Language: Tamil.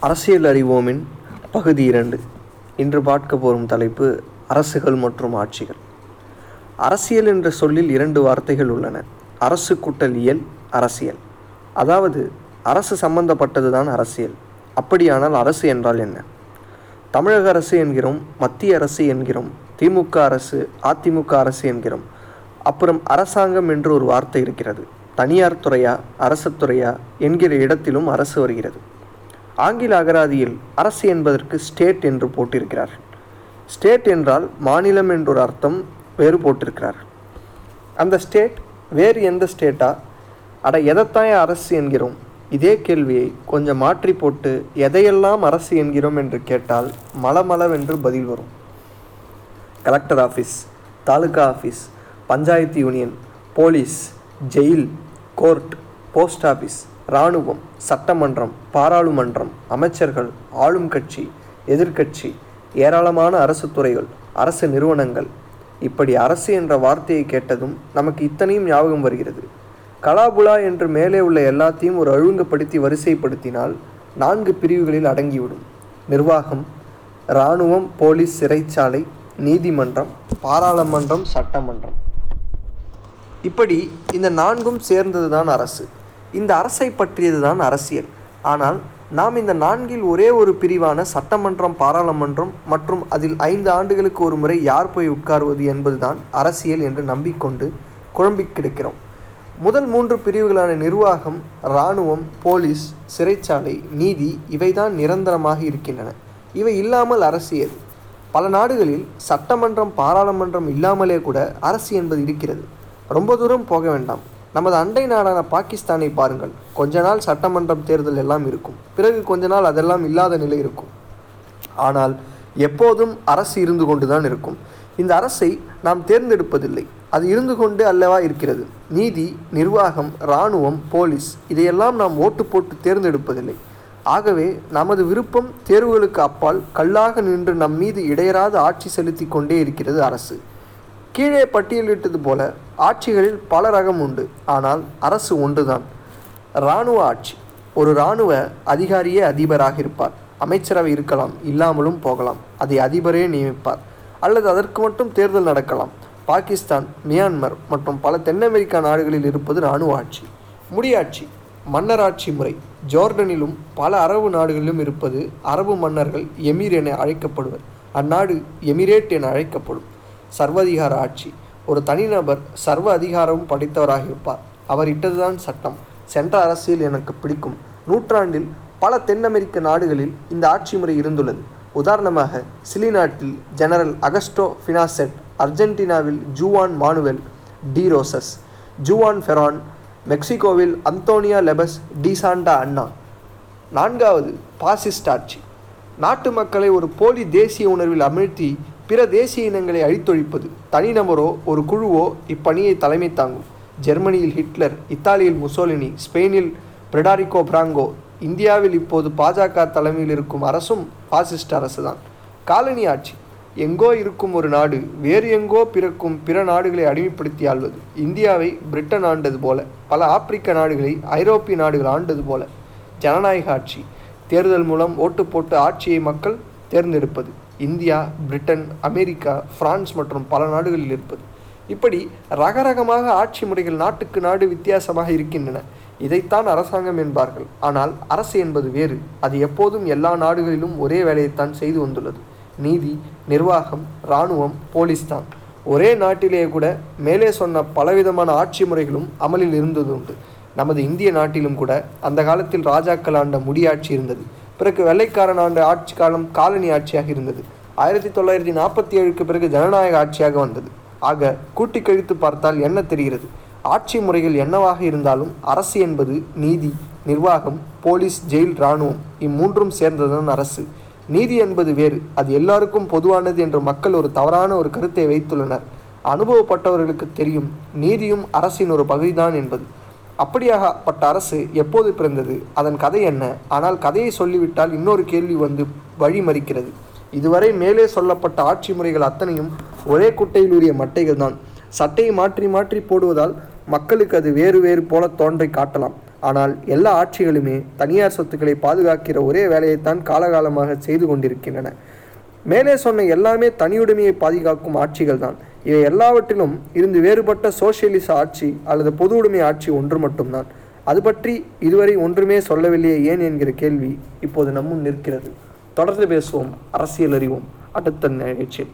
அரசியல் அறிவோமின் பகுதி இரண்டு. இன்று பார்க்க போகும் தலைப்பு அரசுகள் மற்றும் ஆட்சிகள். அரசியல் என்ற சொல்லில் இரண்டு வார்த்தைகள் உள்ளன. அரசு கூட்டல் இயல் அரசியல். அதாவது அரசு சம்பந்தப்பட்டது தான் அரசியல். அப்படியானால் அரசு என்றால் என்ன? தமிழக அரசு என்கிறோம் மத்திய அரசு என்கிறோம் திமுக அரசு அதிமுக அரசு என்கிறோம். அப்புறம் அரசாங்கம் என்று ஒரு வார்த்தை இருக்கிறது. தனியார் துறையா அரசு துறையா என்கிற இடத்திலும் அரசு வருகிறது. ஆங்கில அகராதியில் அரசு என்பதற்கு ஸ்டேட் என்று போட்டிருக்கிறார்கள் ஸ்டேட் என்றால் மாநிலம் என்றொரு அர்த்தம் வேறு போட்டிருக்கிறார். அந்த ஸ்டேட் வேறு எந்த ஸ்டேட்டா? அட எதைத்தாய அரசு என்கிறோம்? இதே கேள்வியை கொஞ்சம் மாற்றி போட்டு எதையெல்லாம் அரசு என்கிறோம் என்று கேட்டால் மலமளவென்று பதில் வரும். Collector office taluk office panchayat union police jail court post office இராணுவம் சட்டமன்றம் பாராளுமன்றம் அமைச்சர்கள் ஆளும் கட்சி எதிர்க்கட்சி ஏராளமான அரசு துறைகள் அரசு நிறுவனங்கள். இப்படி அரசு என்ற வார்த்தையை கேட்டதும் நமக்கு இத்தனையும் ஞாபகம் வருகிறது. கலாபுலா என்று மேலே உள்ள எல்லாத்தையும் ஒரு ஒழுங்குபடுத்தி வரிசைப்படுத்தினால் நான்கு பிரிவுகளில் அடங்கிவிடும். நிர்வாகம் இராணுவம் போலீஸ் சிறைச்சாலை நீதிமன்றம் பாராளுமன்றம் சட்டமன்றம். இப்படி இந்த நான்கும் சேர்ந்தது தான் அரசு. இந்த அரசை பற்றியதுதான் அரசியல். ஆனால் நாம் இந்த நான்கில் ஒரே ஒரு பிரிவான சட்டமன்றம் பாராளுமன்றம் மற்றும் அதில் ஐந்து ஆண்டுகளுக்கு ஒரு முறை யார் போய் உட்காருவது என்பதுதான் அரசியல் என்று நம்பிக்கொண்டு குழம்பிக் கிடக்கிறோம். முதல் மூன்று பிரிவுகளான நிர்வாகம் இராணுவம் போலீஸ் சிறைச்சாலை நீதி இவைதான் நிரந்தரமாக இருக்கின்றன. இவை இல்லாமல் அரசியல். பல நாடுகளில் சட்டமன்றம் பாராளுமன்றம் இல்லாமலே கூட அரசு என்பது இருக்கிறது. ரொம்ப தூரம் போக வேண்டாம். நமது அண்டை நாடான பாகிஸ்தானை பாருங்கள். கொஞ்ச நாள் சட்டமன்றம் தேர்தல் எல்லாம் இருக்கும். பிறகு கொஞ்ச நாள் அதெல்லாம் இல்லாத நிலை இருக்கும். ஆனால் எப்போதும் அரசு இருந்து கொண்டுதான் இருக்கும். இந்த அரசை நாம் தேர்ந்தெடுப்பதில்லை. அது இருந்து கொண்டு அல்லவா இருக்கிறது. நீதி நிர்வாகம் இராணுவம் போலீஸ் இதையெல்லாம் நாம் ஓட்டு போட்டு தேர்ந்தெடுப்பதில்லை. ஆகவே நமது விருப்பம் தேர்வுகளுக்கு அப்பால் கல்லாக நின்று நம் மீது இடையராது ஆட்சி செலுத்தி கொண்டே இருக்கிறது அரசு. கீழே பட்டியலிட்டது போல ஆட்சிகளில் பல ரகம் உண்டு. ஆனால் அரசு ஒன்றுதான். இராணுவ ஆட்சி. ஒரு இராணுவ அதிகாரியே அதிபராக இருப்பார். அமைச்சரவை இருக்கலாம் இல்லாமலும் போகலாம். அதை அதிபரே நியமிப்பார். அல்லது அதற்கு மட்டும் தேர்தல் நடக்கலாம். பாகிஸ்தான் மியான்மர் மற்றும் பல தென் அமெரிக்கா நாடுகளில் இருப்பது இராணுவ ஆட்சி. முடியாட்சி. மன்னராட்சி முறை. ஜோர்டனிலும் பல அரபு நாடுகளிலும் இருப்பது அரபு மன்னர்கள் எமீர் என அழைக்கப்படுவர். அந்நாடு எமிரேட் என அழைக்கப்படும். சர்வதிகார ஆட்சி. ஒரு தனிநபர் சர்வ அதிகாரமும் படைத்தவராக இருப்பார் அவர் இட்டதுதான் சட்டம். சென்ற அரசியல் எனக்கு பிடிக்கும். நூற்றாண்டில் பல தென் அமெரிக்க நாடுகளில் இந்த ஆட்சி முறை இருந்துள்ளது. உதாரணமாக சிலி நாட்டில் general Augusto Pinochet அர்ஜென்டினாவில் Juan Manuel de Rosas Juan Peron மெக்சிகோவில் அந்தோனியா லெபஸ் டிசாண்டா அண்ணா. நான்காவது பாசிஸ்ட் ஆட்சி. நாட்டு மக்களை ஒரு போலி தேசிய உணர்வில் அமிழ்த்தி பிற தேசிய இனங்களை அழித்தொழிப்பது தனிநபரோ ஒரு குழுவோ இப்பணியை தலைமை தாங்கும். ஜெர்மனியில் ஹிட்லர் இத்தாலியில் முசோலினி ஸ்பெயினில் பிரெடாரிகோ பிராங்கோ இந்தியாவில் இப்போது பாஜக தலைமையில் இருக்கும் அரசும் பாசிஸ்ட் அரசு தான் காலனி ஆட்சி. எங்கோ இருக்கும் ஒரு நாடு வேறு எங்கோ பிறக்கும் பிற நாடுகளை அடிமைப்படுத்தி ஆள்வது. இந்தியாவை பிரிட்டன் ஆண்டது போல பல ஆப்பிரிக்க நாடுகளை ஐரோப்பிய நாடுகள் ஆண்டது போல. ஜனநாயக ஆட்சி. தேர்தல் மூலம் ஓட்டு போட்டு ஆட்சியை மக்கள் தேர்ந்தெடுப்பது. இந்தியா பிரிட்டன் அமெரிக்கா பிரான்ஸ் மற்றும் பல நாடுகளில் இருப்பது. இப்படி ரகரகமாக ஆட்சி முறைகள் நாட்டுக்கு நாடு வித்தியாசமாக இருக்கின்றன. இதைத்தான் அரசாங்கம் என்பார்கள். ஆனால் அரசு என்பது வேறு. அது எப்போதும் எல்லா நாடுகளிலும் ஒரே வேலையைத்தான் செய்து வந்துள்ளது. நீதி நிர்வாகம் இராணுவம் போலீஸ் தான். ஒரே நாட்டிலேயே கூட மேலே சொன்ன பலவிதமான ஆட்சி முறைகளும் அமலில் இருந்தது உண்டு. நமது இந்திய நாட்டிலும் கூட அந்த காலத்தில் ராஜாக்கள் ஆண்ட முடியாட்சி இருந்தது. பிறகு வெள்ளைக்காரன் ஆண்டு ஆட்சி காலம் காலனி ஆட்சியாக இருந்தது. ஆயிரத்தி தொள்ளாயிரத்தி நாற்பத்தி ஏழுக்கு பிறகு ஜனநாயக ஆட்சியாக வந்தது. ஆக கூட்டி கழித்து பார்த்தால் என்ன தெரிகிறது? ஆட்சி முறைகள் என்னவாக இருந்தாலும் அரசு என்பது நீதி நிர்வாகம் போலீஸ் ஜெயில் இராணுவம் இம்மூன்றும் சேர்ந்ததுதான் அரசு. நீதி என்பது வேறு. அது எல்லாருக்கும் பொதுவானது என்று மக்கள் ஒரு தவறான ஒரு கருத்தை வைத்துள்ளனர். அனுபவப்பட்டவர்களுக்கு தெரியும் நீதியும் அரசின் ஒரு பகுதிதான் என்பது. அப்படியாகப்பட்ட அரசு எப்போது பிறந்தது? அதன் கதை என்ன? ஆனால் கதையை சொல்லிவிட்டால் இன்னொரு கேள்வி வந்து வழி மறிக்கிறது இதுவரை மேலே சொல்லப்பட்ட ஆட்சி முறைகள் அத்தனையும் ஒரே குட்டையில் உரிய மட்டைகள் தான். சட்டையை மாற்றி மாற்றி போடுவதால் மக்களுக்கு அது வேறு வேறு போல தோன்றை காட்டலாம். ஆனால் எல்லா ஆட்சிகளுமே தனியார் சொத்துக்களை பாதுகாக்கிற ஒரே வேலையைத்தான் காலகாலமாக செய்து கொண்டிருக்கின்றன. மேலே சொன்ன எல்லாமே தனியுடைமையை பாதுகாக்கும் ஆட்சிகள் தான் இவை எல்லாவற்றிலும் இருந்து வேறுபட்ட சோசியலிச ஆட்சி அல்லது பொது உடைமை ஆட்சி ஒன்று மட்டும்தான். அது பற்றி இதுவரை ஒன்றுமே சொல்லவில்லையே ஏன் என்கிற கேள்வி இப்போது நம்முன் நிற்கிறது. தொடர்ந்து பேசுவோம் அரசியல் அறிவோம். அடுத்த நிகழ்ச்சியில்.